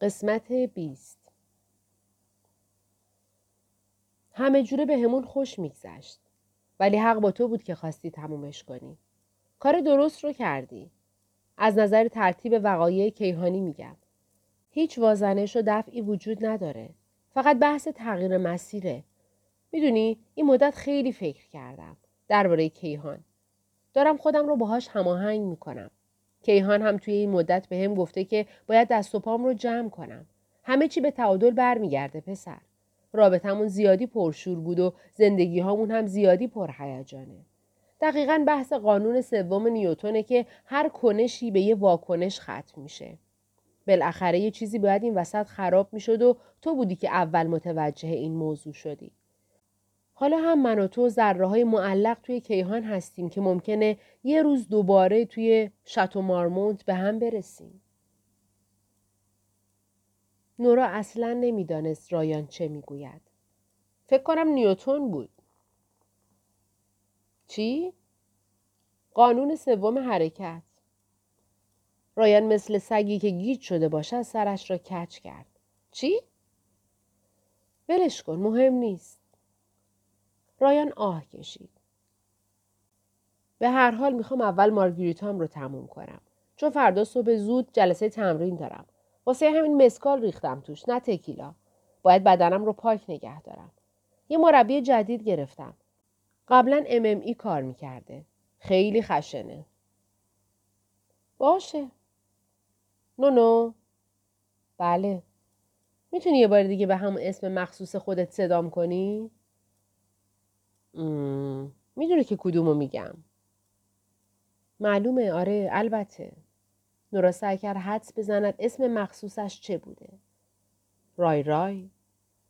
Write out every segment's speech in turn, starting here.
قسمت بیست همه جوره به همون خوش میگذشت. ولی حق با تو بود که خواستی تمومش کنی. کار درست رو کردی. از نظر ترتیب وقایع کیهانی میگم. هیچ وازنش و دفعی وجود نداره. فقط بحث تغییر مسیره. می‌دونی این مدت خیلی فکر کردم درباره کیهان. دارم خودم رو باهاش هماهنگ می‌کنم. کیهان هم توی این مدت به هم گفته که باید دست و پام رو جمع کنم. همه چی به تعادل برمیگرده پسر. رابطمون زیادی پرشور بود و زندگی هامون هم زیادی پرهیجانه. دقیقا بحث قانون سوم نیوتونه که هر کنشی به یه واکنش ختم میشه. بالاخره یه چیزی باید این وسط خراب می‌شد و تو بودی که اول متوجه این موضوع شدی. حالا هم من و تو ذره های معلق توی کیهان هستیم که ممکنه یه روز دوباره توی شاتو مارمونت به هم برسیم. نورا اصلا نمی‌دانست رایان چه می‌گوید. فکر کنم نیوتون بود. چی؟ قانون سوم حرکت. رایان مثل سگی که گیج شده باشد سرش را کچ کرد. چی؟ ولش کن مهم نیست. رایان آه کشید. به هر حال می‌خوام اول مارگریتام رو تموم کنم. چون فردا صبح زود جلسه تمرین دارم. واسه همین مسکال ریختم توش نه تکیلا. باید بدنم رو پاک نگه دارم. یه مربی جدید گرفتم. قبلا ای کار می‌کرده. خیلی خشنه. باشه. نو نو. بله. می‌تونی یه بار دیگه به همون اسم مخصوص خودت صدام کنی؟ می‌دونه که کدومو میگم. معلومه آره البته. نورا سعی کرد حدس بزند اسم مخصوصش چه بوده. رای رای.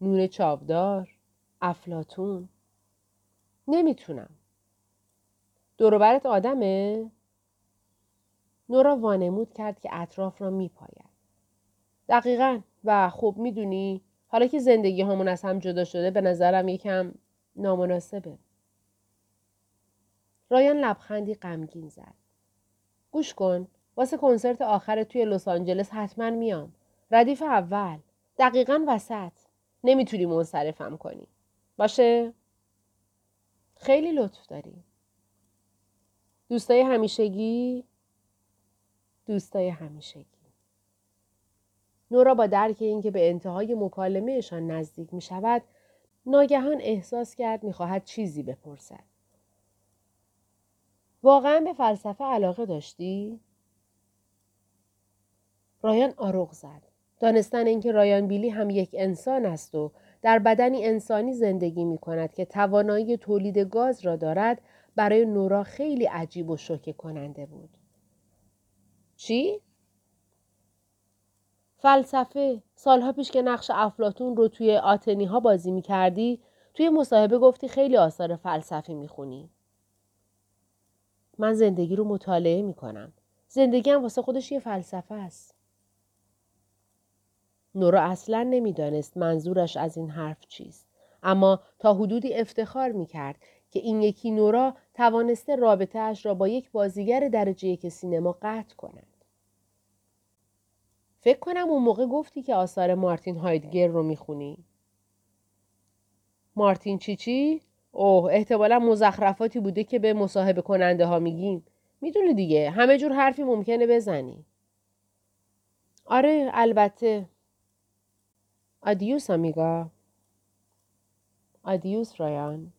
نون چابدار. افلاتون. نمی‌تونم. دوروبرت آدمه؟ نورا وانمود کرد که اطراف را میپاید. دقیقا و خب می‌دونی حالا که زندگی همون از هم جدا شده به نظرم یکم نامناسبه. رایان لبخندی غمگین زد. گوش کن واسه کنسرت آخر توی لس آنجلس حتما میام. ردیف اول. دقیقا وسط. نمی‌تونی منصرفم کنی. باشه؟ خیلی لطف داری. دوستای همیشگی؟ دوستای همیشگی. نورا با درک اینکه به انتهای مکالمهشان نزدیک می شود ناگهان احساس کرد می‌خواهد چیزی بپرسد. واقعا به فلسفه علاقه داشتی؟ رایان آروغ زد. دانستن اینکه رایان بیلی هم یک انسان است و در بدنی انسانی زندگی می کند که توانایی تولید گاز را دارد برای نورا خیلی عجیب و شوکه کننده بود. چی؟ فلسفه سالها پیش که نقش افلاتون رو توی آتنی ها بازی می کردی توی مصاحبه گفتی خیلی آثار فلسفی می خونی. من زندگی رو مطالعه می کنم. زندگی هم واسه خودش یه فلسفه است. نورا اصلا نمی‌دانست منظورش از این حرف چیست. اما تا حدودی افتخار می کرد که این یکی نورا توانسته رابطه اش را با یک بازیگر درجه یک سینما قطع کند. فکر کنم اون موقع گفتی که آثار مارتین هایدگر رو می‌خونی. مارتین چی چی؟ اوه احتمالا مزخرفاتی بوده که به مصاحبه کننده ها میگیم. می‌دونی دیگه همه جور حرفی ممکنه بزنی. آره البته. آدیوس آمیگا. آدیوس رایان.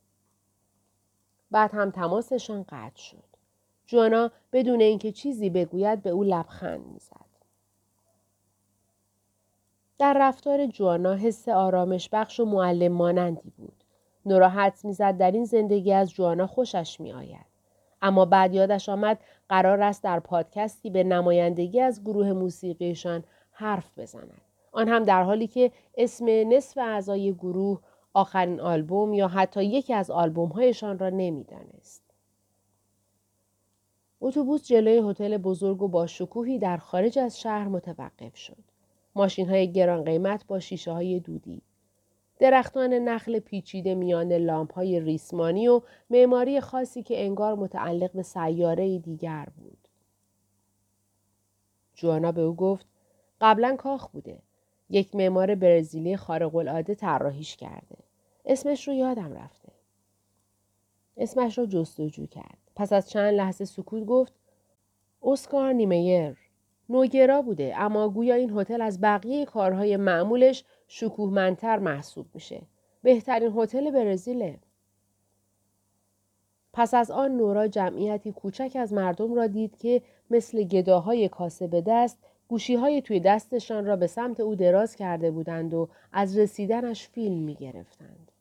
بعد هم تماسشان قطع شد. جوانا بدون اینکه چیزی بگوید به او لبخند می‌زد. در رفتار جوانا حس آرامش بخش و معلم مانندی بود. نورا حدس می‌زد در این زندگی از جوانا خوشش می آید. اما بعد یادش آمد قرار است در پادکستی به نمایندگی از گروه موسیقیشان حرف بزند. آن هم در حالی که اسم نصف اعضای گروه آخرین آلبوم یا حتی یکی از آلبومهایشان را نمی‌دانست. اتوبوس جلوی هتل بزرگ و با شکوهی در خارج از شهر متوقف شد. ماشین های گران قیمت با شیشه های دودی. درختان نخل پیچیده میان لامپ های ریسمانی و معماری خاصی که انگار متعلق به سیاره دیگر بود. جوانا به او گفت قبلا کاخ بوده. یک معمار برزیلی خارق العاده طراحیش کرده. اسمش رو یادم رفته. اسمش رو جستجو کرد. پس از چند لحظه سکوت گفت اسکار نیمیر نوگرا بوده اما گویا این هتل از بقیه کارهای معمولش شکوهمندتر محسوب میشه. بهترین هتل برزیله. پس از آن نورا جمعیتی کوچک از مردم را دید که مثل گداهای کاسه به دست گوشی های توی دستشان را به سمت او دراز کرده بودند و از رسیدنش فیلم می گرفتند.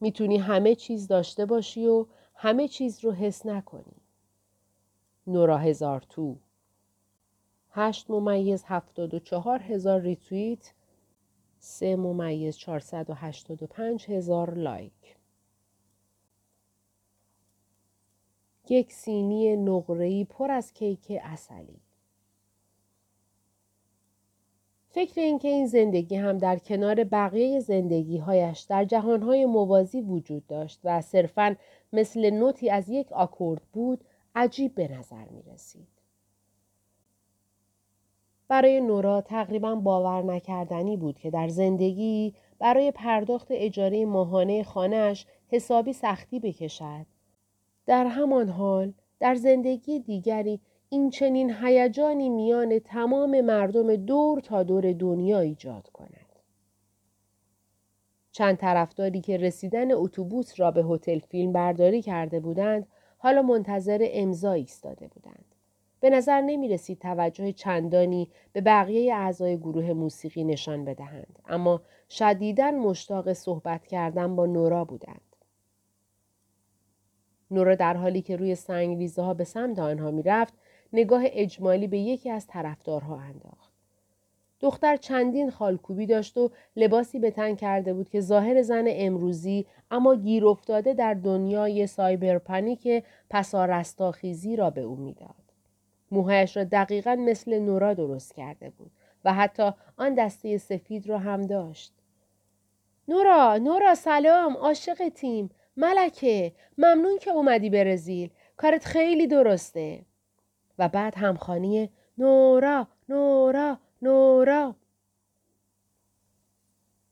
می‌تونی همه چیز داشته باشی و همه چیز رو حس نکنی. نورا هزار تو. هشت ممیز هفتاد و چهار هزار ریتویت سه ممیز چارصد و هشتاد و پنج هزار like. یک سینی نقره‌ای پر از کیک عسلی. فکر اینکه این زندگی هم در کنار بقیه زندگی هایش در جهانهای موازی وجود داشت و صرفا مثل نوتی از یک آکورد بود عجیب به نظر می رسید. برای نورا تقریبا باور نکردنی بود که در زندگی برای پرداخت اجاره ماهانه خانهش حسابی سختی بکشد در همان حال در زندگی دیگری این چنین هیجانی میان تمام مردم دور تا دور دنیا ایجاد کند. چند طرفداری که رسیدن اتوبوس را به هتل فیلم برداری کرده بودند حالا منتظر امضا ایستاده بودند. به نظر نمی رسید توجه چندانی به بقیه اعضای گروه موسیقی نشان بدهند اما شدیداً مشتاق صحبت کردن با نورا بودند. نورا در حالی که روی سنگ ها به سمت آنها می‌رفت نگاه اجمالی به یکی از طرفدارها انداخت. دختر چندین خالکوبی داشت و لباسی به تن کرده بود که ظاهر زن امروزی اما گیر افتاده در دنیای سایبرپنیک پسارستاخیزی را به او می‌داد. موهایش را دقیقا مثل نورا درست کرده بود و حتی آن دسته سفید را هم داشت. نورا، نورا سلام، عاشق تیم، ملکه ممنون که اومدی برزیل کارت خیلی درسته و بعد همخانی نورا نورا نورا.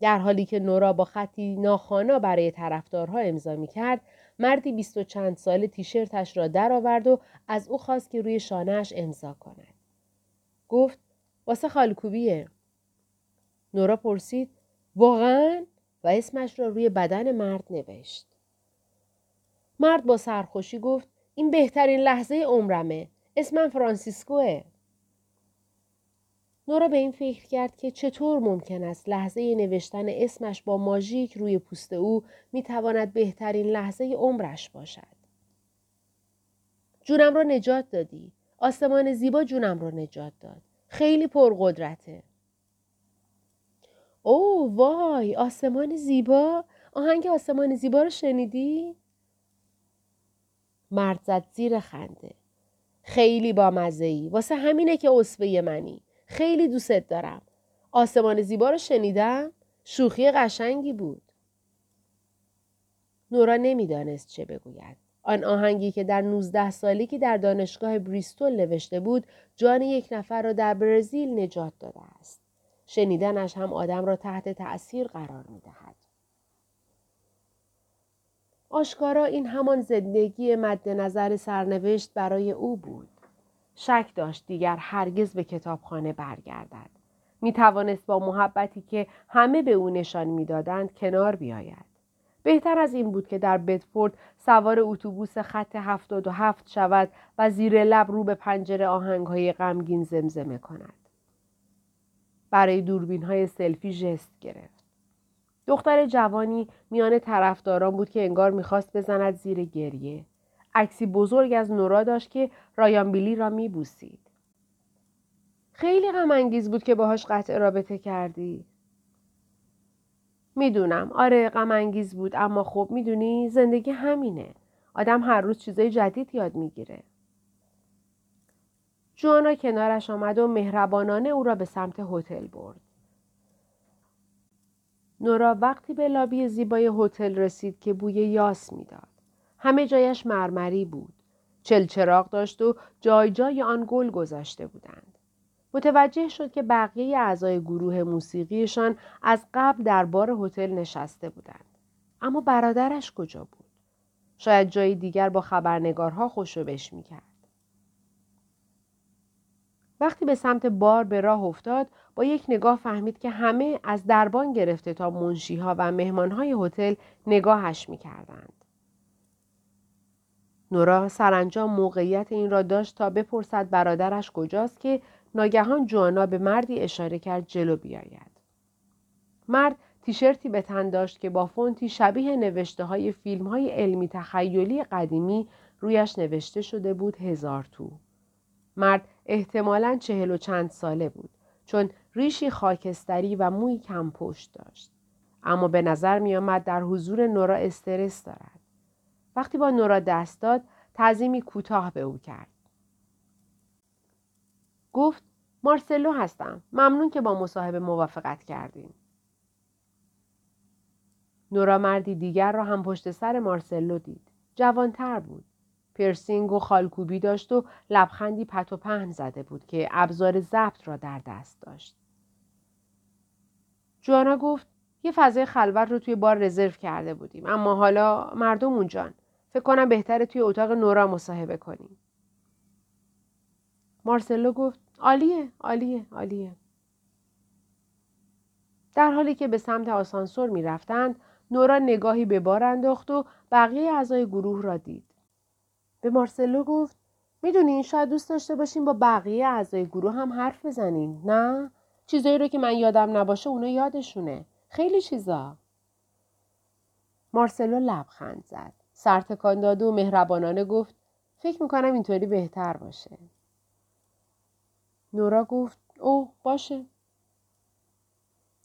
در حالی که نورا با خطی ناخانا برای طرفدارها امضا می کرد مردی بیست و چند ساله تیشرتش را درآورد و از او خواست که روی شانهش امضا کند. گفت واسه خالکوبیه. نورا پرسید واقعا؟ و اسمش را روی بدن مرد نوشت. مرد با سرخوشی گفت این بهترین لحظه عمرمه. اسمم فرانسیسکوه. نورا به این فکر کرد که چطور ممکن است لحظه نوشتن اسمش با ماژیک روی پوست او می‌تواند بهترین لحظه عمرش باشد. جونم را نجات دادی. آسمان زیبا جونم را نجات داد. خیلی پرقدرته. او وای آسمان زیبا آهنگ آسمان زیبا رو شنیدی؟ مرد زد زیر خنده. خیلی با مزه. واسه همینه که اصفه منی. خیلی دوستت دارم. آسمان زیبا رو شنیدم؟ شوخی قشنگی بود. نورا نمی‌دانست چه بگوید. آن آهنگی که در 19 سالی که در دانشگاه بریستول نوشته بود جان یک نفر را در برزیل نجات داده است. شنیدنش هم آدم را تحت تأثیر قرار می دهد. آشکارا این همان زندگی مد نظر سرنوشت برای او بود. شک داشت دیگر هرگز به کتابخانه برگردد. می توانست با محبتی که همه به او نشان می‌دادند کنار بیاید. بهتر از این بود که در بدفورد سوار اتوبوس خط هفتاد و هفت شود و زیر لب رو به پنجره آهنگهای غمگین زمزمه کند. برای دوربین های سلفی ژست گرفت. دختر جوانی میان طرفداران بود که انگار می‌خواست بزند زیر گریه. عکسی بزرگ از نورا داشت که رایان بیلی را میبوسید. خیلی غم انگیز بود که باهاش قطع رابطه کردی. می‌دونم آره غم انگیز بود اما خب می‌دونی زندگی همینه. آدم هر روز چیزای جدید یاد می‌گیره. جوانا کنارش آمد و مهربانانه او را به سمت هتل برد. نورا وقتی به لابی زیبای هتل رسید که بوی یاس می‌داد. همه جایش مرمری بود. چلچراغ داشت و جای جای آن گل گذاشته بودند. متوجه شد که بقیه اعضای گروه موسیقیشان از قبل در بار هتل نشسته بودند. اما برادرش کجا بود؟ شاید جایی دیگر با خبرنگارها خوشوبش می‌کرد. وقتی به سمت بار به راه افتاد با یک نگاه فهمید که همه از دربان گرفته تا منشیها و مهمانهای هتل نگاهش می‌کردند. نورا سرانجام موقعیت این را داشت تا بپرسد برادرش کجاست که ناگهان جوانا به مردی اشاره کرد جلو بیاید. مرد تیشرتی به تن داشت که با فونتی شبیه نوشته های فیلم های علمی تخیلی قدیمی رویش نوشته شده بود هزار تو. مرد احتمالا چهل و چند ساله بود چون ریشی خاکستری و موی کم پشت داشت. اما به نظر می آمد در حضور نورا استرس دارد. وقتی با نورا دست داد تعظیمی کوتاه به او کرد. گفت مارسلو هستم. ممنون که با مصاحبه موافقت کردیم. نورا مردی دیگر را هم پشت سر مارسلو دید. جوانتر بود. پرسینگ و خالکوبی داشت و لبخندی پت و پهن زده بود که ابزار ضبط را در دست داشت. جوانا گفت یه فضای خلوت رو توی بار رزرو کرده بودیم اما حالا مردم اونجان فکر کنم بهتره توی اتاق نورا مصاحبه کنیم. مارسلو گفت عالیه عالیه عالیه. در حالی که به سمت آسانسور می رفتند نورا نگاهی به بار انداخت و بقیه اعضای گروه را دید. به مارسلو گفت می‌دونین شاید دوست داشته باشیم با بقیه اعضای گروه هم حرف بزنین نه چیزایی رو که من یادم نباشه اونا یادشونه خیلی چیزا مارسلو لبخند زد سرتکان داد و مهربانانه گفت فکر می‌کنم اینطوری بهتر باشه نورا گفت او باشه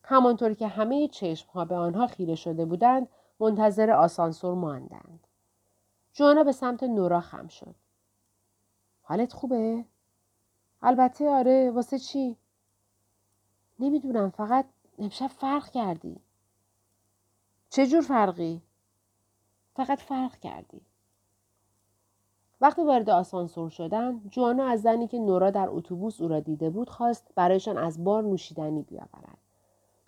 همانطور که همه چشم ها به آنها خیره شده بودند منتظر آسانسور ماندند. جوانا به سمت نورا خم شد. حالت خوبه؟ البته آره واسه چی؟ نمی‌دونم فقط امشب فرق کردی. چه جور فرقی؟ فقط فرق کردی. وقتی وارد آسانسور شدن جوانا از زنی که نورا در اتوبوس او را دیده بود خواست برایشان از بار نوشیدنی بیاورد.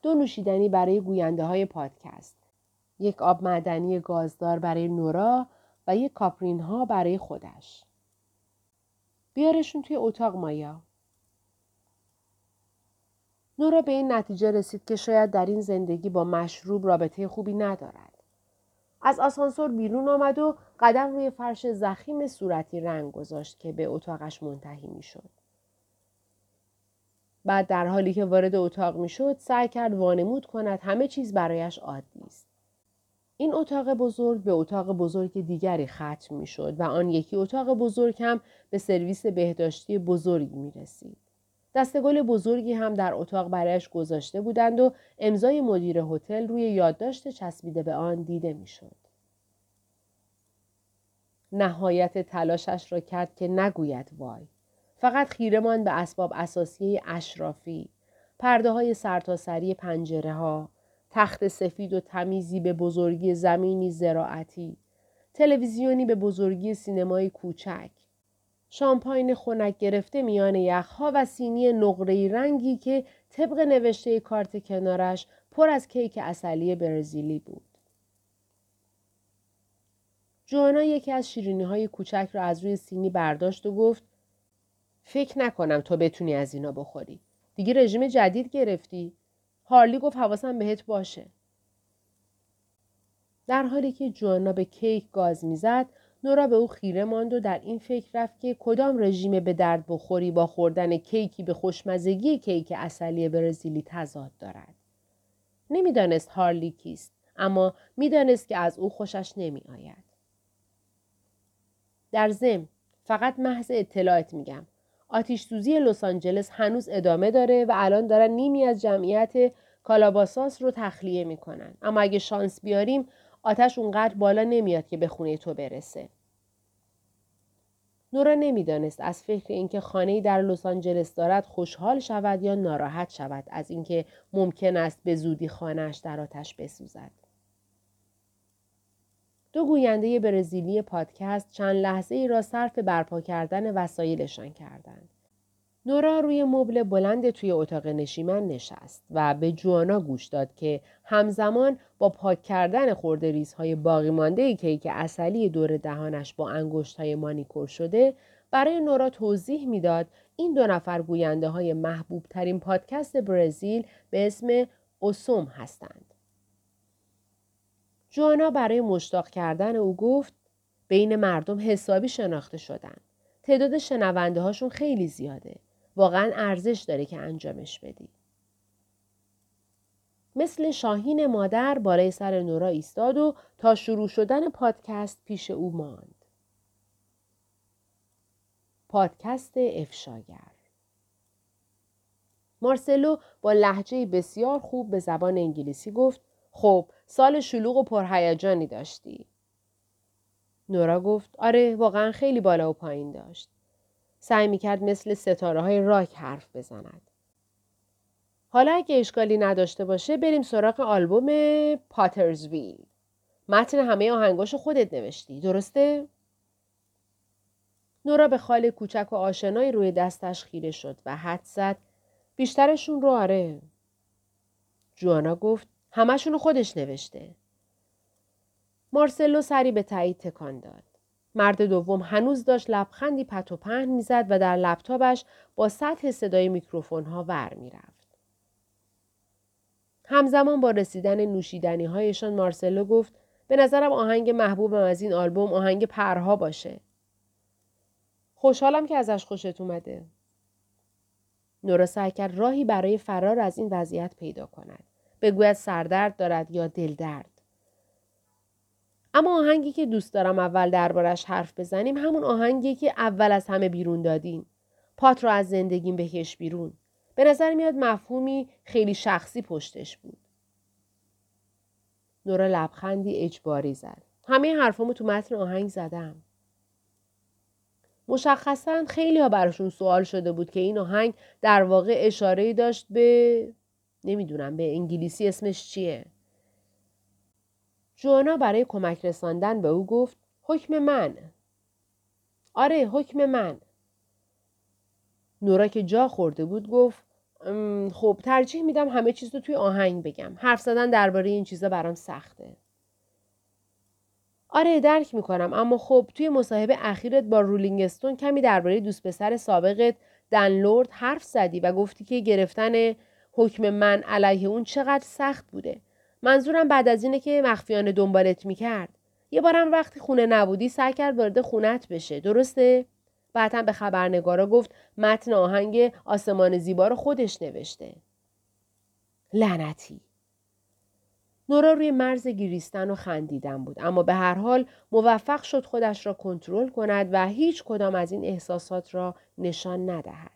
دو نوشیدنی برای گوینده های پادکست. یک آب معدنی گازدار برای نورا و یک کاپرین ها برای خودش. بیارشون توی اتاق مایا. نورا به این نتیجه رسید که شاید در این زندگی با مشروب رابطه خوبی ندارد. از آسانسور بیرون آمد و قدم روی فرش زخیم صورتی رنگ گذاشت که به اتاقش منتهی می‌شد. بعد در حالی که وارد اتاق می‌شد سعی کرد وانمود کند همه چیز برایش عادی است. این اتاق بزرگ به اتاق بزرگ دیگری ختم می‌شد و آن یکی اتاق بزرگ هم به سرویس بهداشتی بزرگی می رسید. دستگل بزرگی هم در اتاق برایش گذاشته بودند و امضای مدیر هتل روی یادداشت چسبیده به آن دیده می‌شد. نهایت تلاشش را کرد که نگوید وای. فقط خیرمان به اسباب اساسی اشرافی، پرده های سرتاسری پنجره ها، تخت سفید و تمیزی به بزرگی زمینی زراعتی، تلویزیونی به بزرگی سینمای کوچک، شامپاین خنک گرفته میان یخها و سینی نقره‌ای رنگی که طبق نوشته کارت کنارش پر از کیک اصلی برزیلی بود. جوانا یکی از شیرینی های کوچک را از روی سینی برداشت و گفت فکر نکنم تو بتونی از اینا بخوری. دیگه رژیم جدید گرفتی. هارلی گفت حواسم بهت باشه. در حالی که جوانا به کیک گاز می‌زد نورا به او خیره ماند و در این فکر رفت که کدام رژیم به درد بخوری با خوردن کیکی به خوشمزگی کیک اصلی برزیلی تضاد دارد. نمی‌دانست هارلی کیست اما می‌دانست که از او خوشش نمی آید. در زم فقط محض اطلاعت میگم آتیش سوزی لس آنجلس هنوز ادامه داره و الان دارن نیمی از جمعیت کالاباساس رو تخلیه می‌کنن اما اگه شانس بیاریم آتش اونقدر بالا نمیاد که به خونه تو برسه نورا نمی‌دانست از فکر اینکه خانه در لس آنجلس دارد خوشحال شود یا ناراحت شود از اینکه ممکن است به زودی خانهاش در آتش بسوزد دو گوینده برزیلی پادکست چند لحظه ای را صرف برپا کردن وسایلشان کردند. نورا روی مبل بلند توی اتاق نشیمن نشست و به جوانا گوش داد که همزمان با پاک کردن خورده ریزهای باقی مانده کیک اصلی دور دهانش با انگشت های مانیکور شده برای نورا توضیح می‌داد این دو نفر گوینده های محبوب ترین پادکست برزیل به اسم اوسوم هستند. جوانا برای مشتاق کردن او گفت بین مردم حسابی شناخته شدن. تعداد شنونده هاشون خیلی زیاده. واقعا ارزش داره که انجامش بدی. مثل شاهین مادر بالای سر نورا ایستاد و تا شروع شدن پادکست پیش او ماند. پادکست افشاگر مارسلو با لحجه بسیار خوب به زبان انگلیسی گفت خب سال شلوغ و پرهیجانی داشتی. نورا گفت آره واقعا خیلی بالا و پایین داشت. سعی می‌کرد مثل ستاره های راک حرف بزند. حالا اگه اشکالی نداشته باشه بریم سراغ آلبوم پاترزویل. متن همه آهنگاشو خودت نوشتی درسته؟ نورا به خال کوچک و آشنایی روی دستش خیره شد و حد زد بیشترشون رو آره. جوانا گفت همشون خودش نوشته. مارسلو سری به تایید تکان داد. مرد دوم هنوز داشت لبخندی پت و پهن می‌زد و در لپتاپش با سطح صدای میکروفون ها ور می‌رفت. همزمان با رسیدن نوشیدنی هایشان مارسلو گفت به نظرم آهنگ محبوبم از این آلبوم آهنگ پرها باشه. خوشحالم که ازش خوشت اومده. نورا سعی کرد راهی برای فرار از این وضعیت پیدا کند. بگوید سردرد دارد یا دلدرد. اما آهنگی که دوست دارم اول دربارش حرف بزنیم همون آهنگی که اول از همه بیرون دادیم. پات رو از زندگیم بکش بیرون. به نظر میاد مفهومی خیلی شخصی پشتش بود. نورا لبخندی اجباری زد. همه حرفامو تو متن آهنگ زدم. مشخصا خیلی ها براشون سوال شده بود که این آهنگ در واقع اشاره داشت به نمی‌دونم به انگلیسی اسمش چیه جوانا برای کمک رساندن به او گفت حکم من. آره حکم من. نورا که جا خورده بود گفت خب ترجیح میدم همه چیز رو توی آهنگ بگم. حرف زدن درباره این چیزا برام سخته. آره درک می‌کنم اما خب توی مصاحبه اخیرت با رولینگ استون کمی درباره دوست پسر سابقت دنلورد حرف زدی و گفتی که گرفتن حکم من علیه اون چقدر سخت بوده. منظورم بعد از اینه که مخفیانه دنبالت می‌کرد. یه بارم وقتی خونه نبودی سعی کرد وارد خونت بشه. درسته؟ بعدا به خبرنگارا گفت متن آهنگ آسمان زیبا رو خودش نوشته. لعنتی. نورا روی مرز گریستن و خندیدن بود. اما به هر حال موفق شد خودش را کنترل کند و هیچ کدام از این احساسات را نشان ندهد.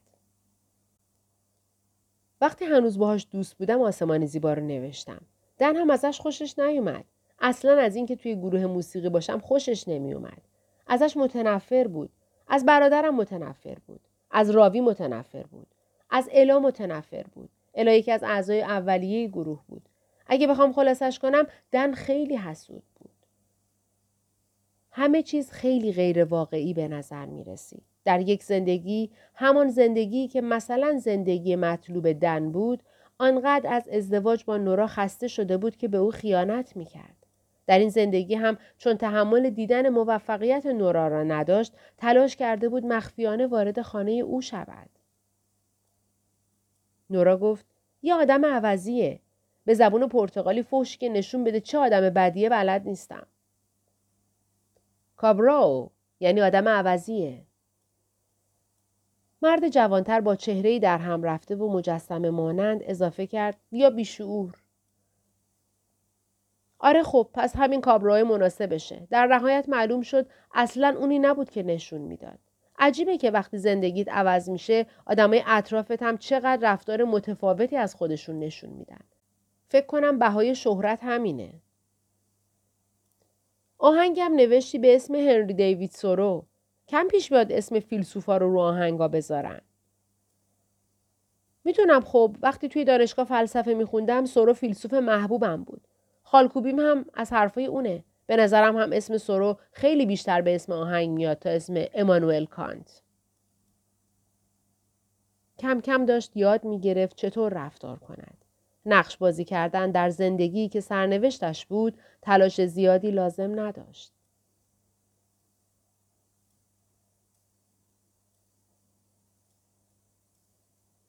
وقتی هنوز باهاش دوست بودم آسمان زیبا رو نوشتم. دن هم ازش خوشش نیومد. اصلا از اینکه توی گروه موسیقی باشم خوشش نمیومد. ازش متنفر بود. از برادرم متنفر بود. از راوی متنفر بود. از الا متنفر بود. الا یکی از اعضای اولیه گروه بود. اگه بخوام خلاصش کنم دن خیلی حسود بود. همه چیز خیلی غیر واقعی به نظر می رسید. در یک زندگی همان زندگی که مثلا زندگی مطلوب دن بود آنقدر از ازدواج با نورا خسته شده بود که به او خیانت می کرد. در این زندگی هم چون تحمل دیدن موفقیت نورا را نداشت تلاش کرده بود مخفیانه وارد خانه او شود. نورا گفت یه آدم عوضیه. به زبون پرتغالی فوش که نشون بده چه آدم بدیه بلد نیستم. کابراو یعنی آدم عوضیه. مرد جوانتر با چهرهی در هم رفته و مجسمه مانند اضافه کرد یا بیشعور. آره خب پس همین کابرای مناسبشه. در نهایت معلوم شد اصلا اونی نبود که نشون می‌داد. عجیبه که وقتی زندگیت عوض میشه آدمای اطرافت هم چقدر رفتار متفاوتی از خودشون نشون میدن. فکر کنم بهای شهرت همینه. آهنگم نوشتی به اسم هنری دیوید سورو. کم پیش بیاد اسم فیلسوفا رو رو آهنگا بذارن. می‌تونم خب وقتی توی دانشگاه فلسفه میخوندم سورو فیلسوف محبوبم بود. خالکوبیم هم از حرفای اونه. به نظرم هم اسم سورو خیلی بیشتر به اسم آهنگ میاد تا اسم امانوئل کانت. کم کم داشت یاد می گرفت چطور رفتار کند. نقش بازی کردن در زندگی که سرنوشتش بود تلاش زیادی لازم نداشت.